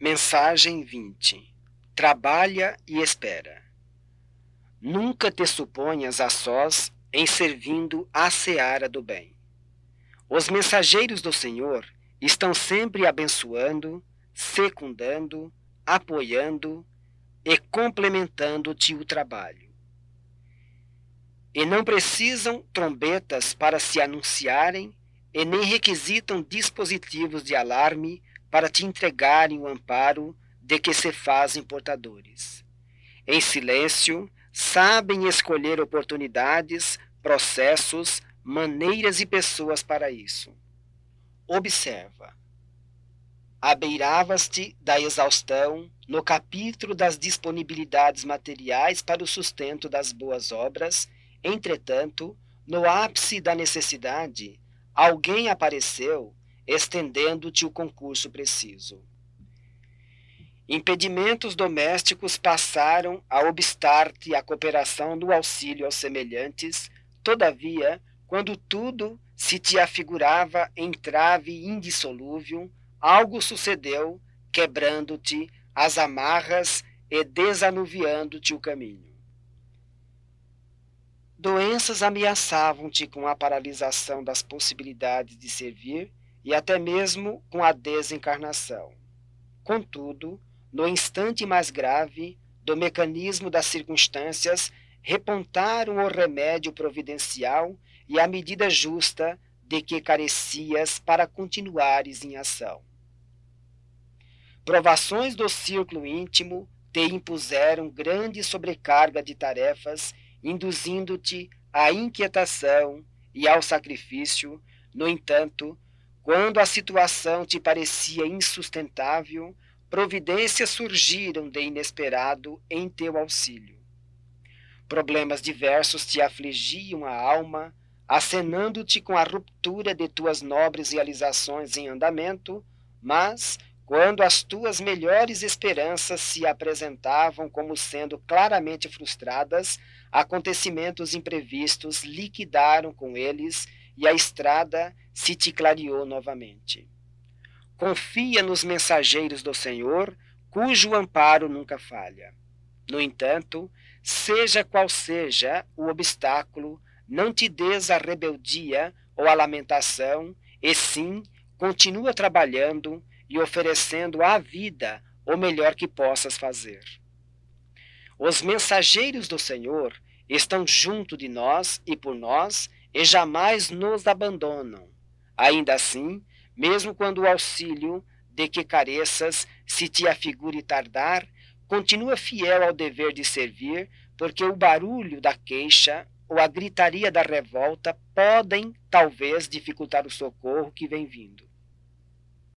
Mensagem 20 Trabalha e espera. Nunca te suponhas a sós em servindo a seara do bem. Os mensageiros do Senhor estão sempre abençoando, secundando, apoiando e complementando-te o trabalho. E não precisam trombetas para se anunciarem e nem requisitam dispositivos de alarme para te entregarem o amparo de que se fazem portadores. Em silêncio, sabem escolher oportunidades, processos, maneiras e pessoas para isso. Observa. Abeiravas-te da exaustão no capítulo das disponibilidades materiais para o sustento das boas obras, entretanto, no ápice da necessidade, alguém apareceu estendendo-te o concurso preciso. Impedimentos domésticos passaram a obstar-te a cooperação do auxílio aos semelhantes, todavia, quando tudo se te afigurava entrave indissolúvel, algo sucedeu, quebrando-te as amarras e desanuviando-te o caminho. Doenças ameaçavam-te com a paralisação das possibilidades de servir e até mesmo com a desencarnação. Contudo, no instante mais grave do mecanismo das circunstâncias, repontaram o remédio providencial e a medida justa de que carecias para continuares em ação. Provações do círculo íntimo te impuseram grande sobrecarga de tarefas, induzindo-te à inquietação e ao sacrifício. No entanto, quando a situação te parecia insustentável, providências surgiram de inesperado em teu auxílio. Problemas diversos te afligiam a alma, acenando-te com a ruptura de tuas nobres realizações em andamento, mas, quando as tuas melhores esperanças se apresentavam como sendo claramente frustradas, acontecimentos imprevistos liquidaram com eles e a estrada se te clareou novamente. Confia nos mensageiros do Senhor, cujo amparo nunca falha. No entanto, seja qual seja o obstáculo, não te des a rebeldia ou a lamentação, e sim continua trabalhando e oferecendo à vida o melhor que possas fazer. Os mensageiros do Senhor estão junto de nós e por nós e jamais nos abandonam. Ainda assim, mesmo quando o auxílio de que careças se te afigure tardar, continua fiel ao dever de servir, porque o barulho da queixa ou a gritaria da revolta podem, talvez, dificultar o socorro que vem vindo.